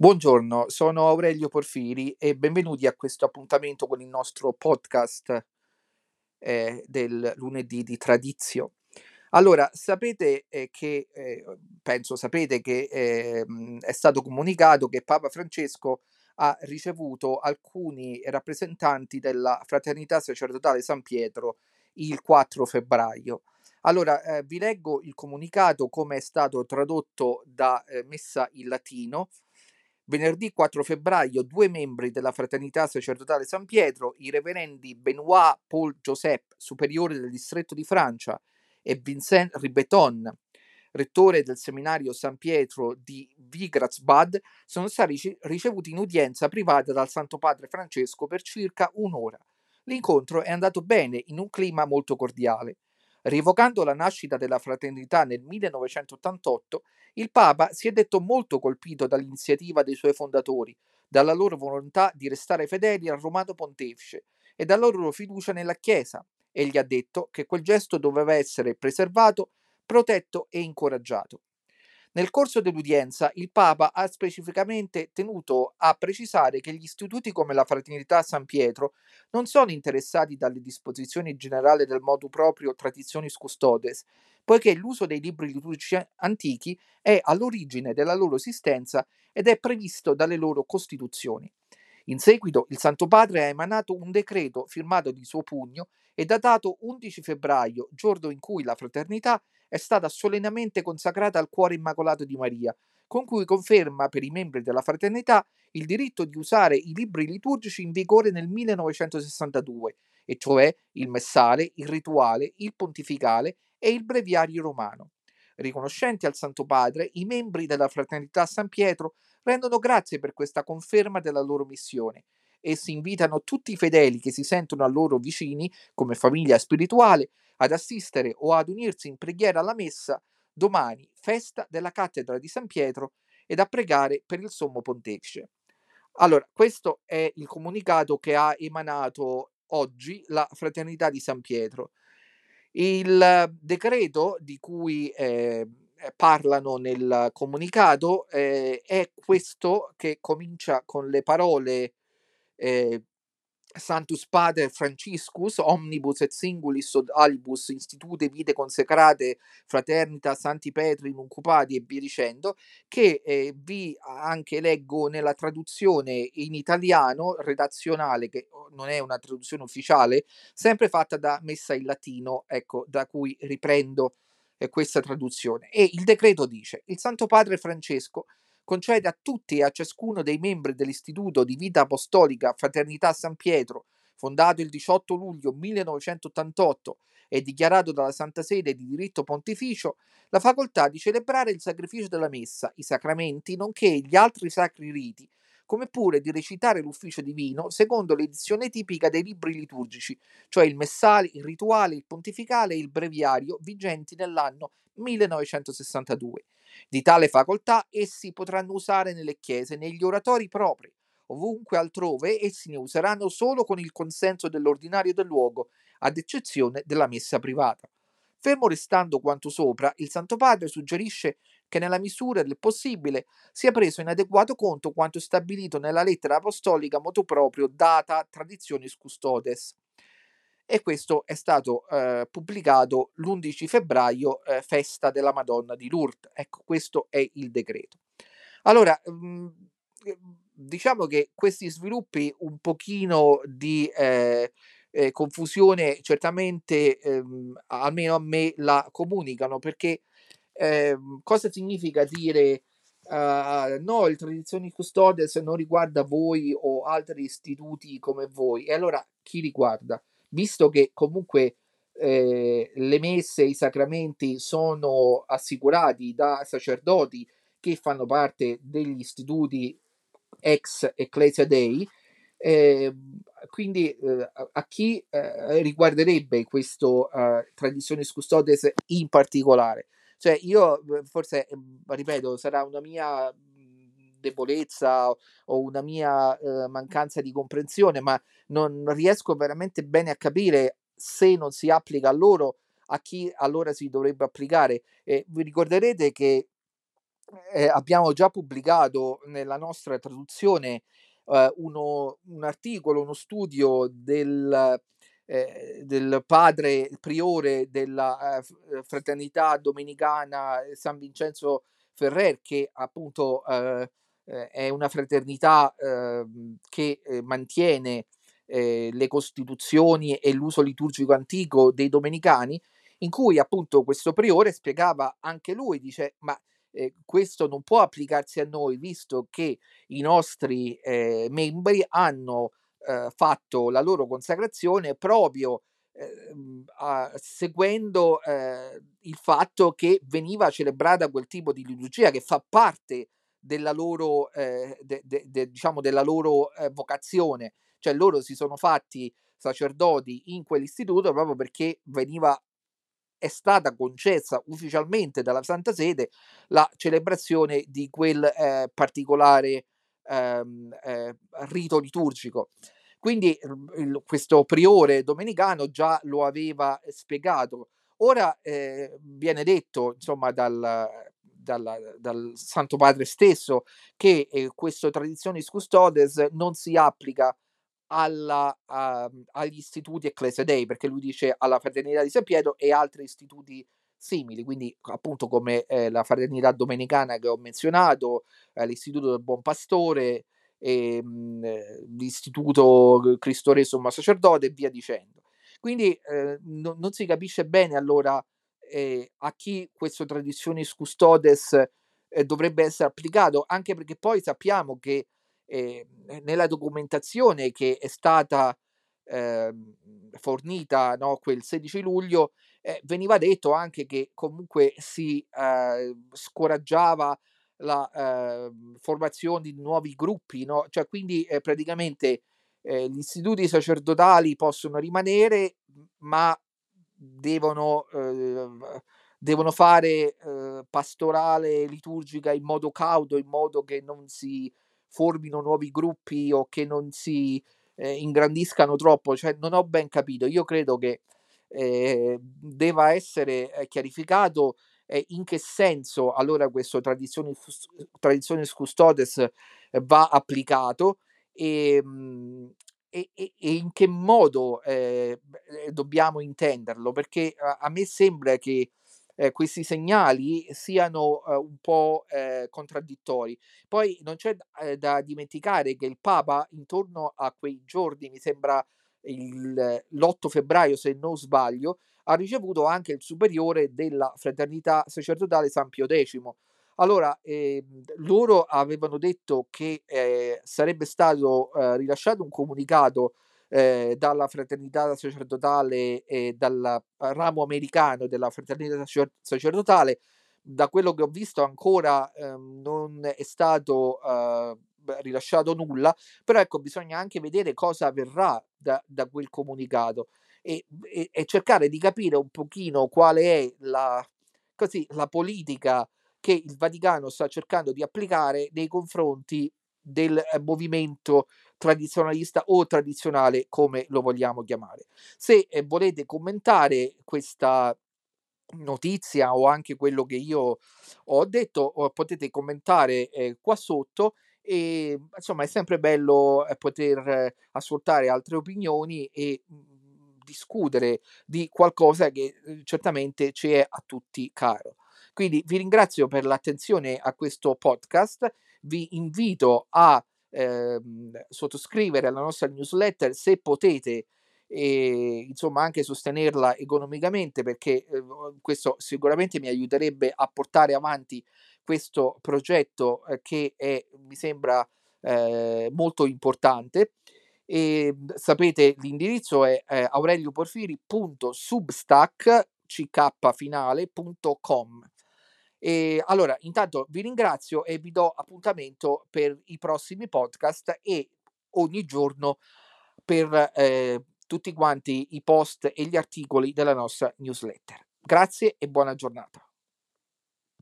Buongiorno, sono Aurelio Porfiri e benvenuti a questo appuntamento con il nostro podcast eh, del lunedì di Tradizio. Allora, sapete eh, che, eh, penso sapete che ehm, è stato comunicato che Papa Francesco ha ricevuto alcuni rappresentanti della Fraternità Sacerdotale San Pietro il 4 febbraio. Allora, eh, vi leggo il comunicato come è stato tradotto da eh, Messa in latino Venerdì 4 febbraio due membri della Fraternità Sacerdotale San Pietro, i reverendi Benoît Paul Joseph, superiore del distretto di Francia, e Vincent Ribeton, rettore del seminario San Pietro di Vigratsbad, sono stati ricevuti in udienza privata dal Santo Padre Francesco per circa un'ora. L'incontro è andato bene in un clima molto cordiale. Rievocando la nascita della fraternità nel 1988, il Papa si è detto molto colpito dall'iniziativa dei suoi fondatori, dalla loro volontà di restare fedeli al Romano Pontefice e dalla loro fiducia nella Chiesa. Egli ha detto che quel gesto doveva essere preservato, protetto e incoraggiato. Nel corso dell'udienza il Papa ha specificamente tenuto a precisare che gli istituti come la Fraternità San Pietro non sono interessati dalle disposizioni generali del modo proprio Traditionis Custodes, poiché l'uso dei libri liturgici antichi è all'origine della loro esistenza ed è previsto dalle loro costituzioni. In seguito il Santo Padre ha emanato un decreto firmato di suo pugno e datato 11 febbraio, giorno in cui la fraternità è stata solennemente consacrata al cuore immacolato di Maria, con cui conferma per i membri della fraternità il diritto di usare i libri liturgici in vigore nel 1962, e cioè il messale, il rituale, il pontificale e il breviario romano. Riconoscenti al Santo Padre, i membri della Fraternità San Pietro rendono grazie per questa conferma della loro missione. Essi invitano tutti i fedeli che si sentono a loro vicini, come famiglia spirituale, ad assistere o ad unirsi in preghiera alla messa domani, festa della cattedra di San Pietro, ed a pregare per il sommo pontefice. Allora, questo è il comunicato che ha emanato oggi la Fraternità di San Pietro. Il decreto di cui eh, parlano nel comunicato eh, è questo che comincia con le parole eh, Santus Pater Franciscus, omnibus et singulis od alibus institute vite consecrate fraternita Santi Petri Nuncupati e via dicendo, che eh, vi anche leggo nella traduzione in italiano redazionale, che oh, non è una traduzione ufficiale, sempre fatta da Messa in Latino, ecco, da cui riprendo eh, questa traduzione. E il decreto dice, il Santo Padre Francesco concede a tutti e a ciascuno dei membri dell'Istituto di Vita Apostolica Fraternità San Pietro, fondato il 18 luglio 1988 e dichiarato dalla Santa Sede di diritto pontificio, la facoltà di celebrare il sacrificio della messa, i sacramenti, nonché gli altri sacri riti, come pure di recitare l'ufficio divino secondo l'edizione tipica dei libri liturgici, cioè il messale, il rituale, il pontificale e il breviario vigenti nell'anno 1962 di tale facoltà essi potranno usare nelle chiese, negli oratori propri. Ovunque altrove essi ne useranno solo con il consenso dell'ordinario del luogo, ad eccezione della messa privata. Fermo restando quanto sopra, il Santo Padre suggerisce che nella misura del possibile sia preso in adeguato conto quanto stabilito nella lettera apostolica motu proprio data Traditionis Custodes e questo è stato eh, pubblicato l'11 febbraio, eh, festa della Madonna di Lourdes. Ecco, questo è il decreto. Allora, mh, mhmm, diciamo che questi sviluppi un pochino di eh, eh, confusione certamente ehm, almeno a me la comunicano perché ehm, cosa significa dire uh, no il tradizioni custodes non riguarda voi o altri istituti come voi e allora chi riguarda? Visto che comunque eh, le messe i sacramenti sono assicurati da sacerdoti che fanno parte degli istituti ex Ecclesia Dei, eh, quindi eh, a chi eh, riguarderebbe questo eh, Traditionis Custodes in particolare? Cioè io forse, ripeto, sarà una mia debolezza o una mia eh, mancanza di comprensione, ma non riesco veramente bene a capire se non si applica a loro, a chi allora si dovrebbe applicare. E vi ricorderete che eh, abbiamo già pubblicato nella nostra traduzione eh, uno, un articolo, uno studio del, eh, del padre priore della eh, fraternità domenicana San Vincenzo Ferrer, che appunto eh, eh, è una fraternità ehm, che mantiene le costituzioni e l'uso liturgico antico dei domenicani, in cui appunto questo priore spiegava anche lui, dice, ma eh, questo non può applicarsi a noi, visto che i nostri eh, membri hanno eh, fatto la loro consacrazione proprio ehm, a, seguendo eh, il fatto che veniva celebrata quel tipo di liturgia che fa parte della loro, eh, de, de, de, diciamo della loro eh, vocazione, cioè loro si sono fatti sacerdoti in quell'istituto proprio perché veniva è stata concessa ufficialmente dalla Santa Sede la celebrazione di quel eh, particolare ehm, eh, rito liturgico. Quindi il, questo priore domenicano già lo aveva spiegato. Ora eh, viene detto, insomma, dal, dal, dal, Santo Padre stesso che eh, questo traditionis custodes non si applica alla, a, agli istituti Ecclesia Dei, perché lui dice alla Fraternità di San Pietro e altri istituti simili, quindi appunto come eh, la Fraternità Domenicana che ho menzionato, eh, l'Istituto del Buon Pastore, e, mh, mhmm, l'Istituto Cristo Re Sommo Sacerdote e via dicendo. Quindi eh, no, non si capisce bene allora eh, a chi questo Traditionis Custodes eh, dovrebbe essere applicato, anche perché poi sappiamo che eh, nella documentazione che è stata eh, fornita no, quel 16 luglio eh, veniva detto anche che comunque si eh, scoraggiava la eh, formazione di nuovi gruppi, no? cioè quindi eh, praticamente gli istituti sacerdotali possono rimanere, ma devono, devono fare pastorale liturgica in modo cauto, in modo che non si formino nuovi gruppi o che non si eh, ingrandiscano troppo, cioè non ho ben capito. Io credo che eh, deva essere eh, chiarificato eh, in che senso allora questo tradizione, tradizione custodes eh, va applicato e, mh, e, e, e, in che modo eh, dobbiamo intenderlo, perché a, a me sembra che eh, questi segnali siano eh, un po' eh, contraddittori. Poi non c'è eh, da dimenticare che il Papa intorno a quei giorni, mi sembra il, l'8 febbraio se non sbaglio, ha ricevuto anche il superiore della fraternità sacerdotale San Pio X. Allora, eh, loro avevano detto che eh, sarebbe stato eh, rilasciato un comunicato eh, dalla fraternità sacerdotale e dal ramo americano della fraternità sacerdotale. Da quello che ho visto ancora eh, non è stato eh, rilasciato nulla, però ecco bisogna anche vedere cosa avverrà da, da quel comunicato e, e, e, cercare di capire un pochino quale è la, così, la politica che il Vaticano sta cercando di applicare nei confronti del eh, movimento tradizionalista o tradizionale, come lo vogliamo chiamare. Se eh, volete commentare questa notizia o anche quello che io ho detto, potete commentare eh, qua sotto e insomma è sempre bello eh, poter eh, ascoltare altre opinioni e mh, mhmm, discutere di qualcosa che eh, certamente ci è a tutti caro. Quindi vi ringrazio per l'attenzione a questo podcast, vi invito a ehm, sottoscrivere alla nostra newsletter se potete e insomma anche sostenerla economicamente perché eh, questo sicuramente mi aiuterebbe a portare avanti questo progetto eh, che è, mi sembra eh, molto importante. E sapete l'indirizzo è eh, aurelioporfiri.substack.com e allora, intanto vi ringrazio e vi do appuntamento per i prossimi podcast e ogni giorno per eh, tutti quanti i post e gli articoli della nostra newsletter. Grazie e buona giornata.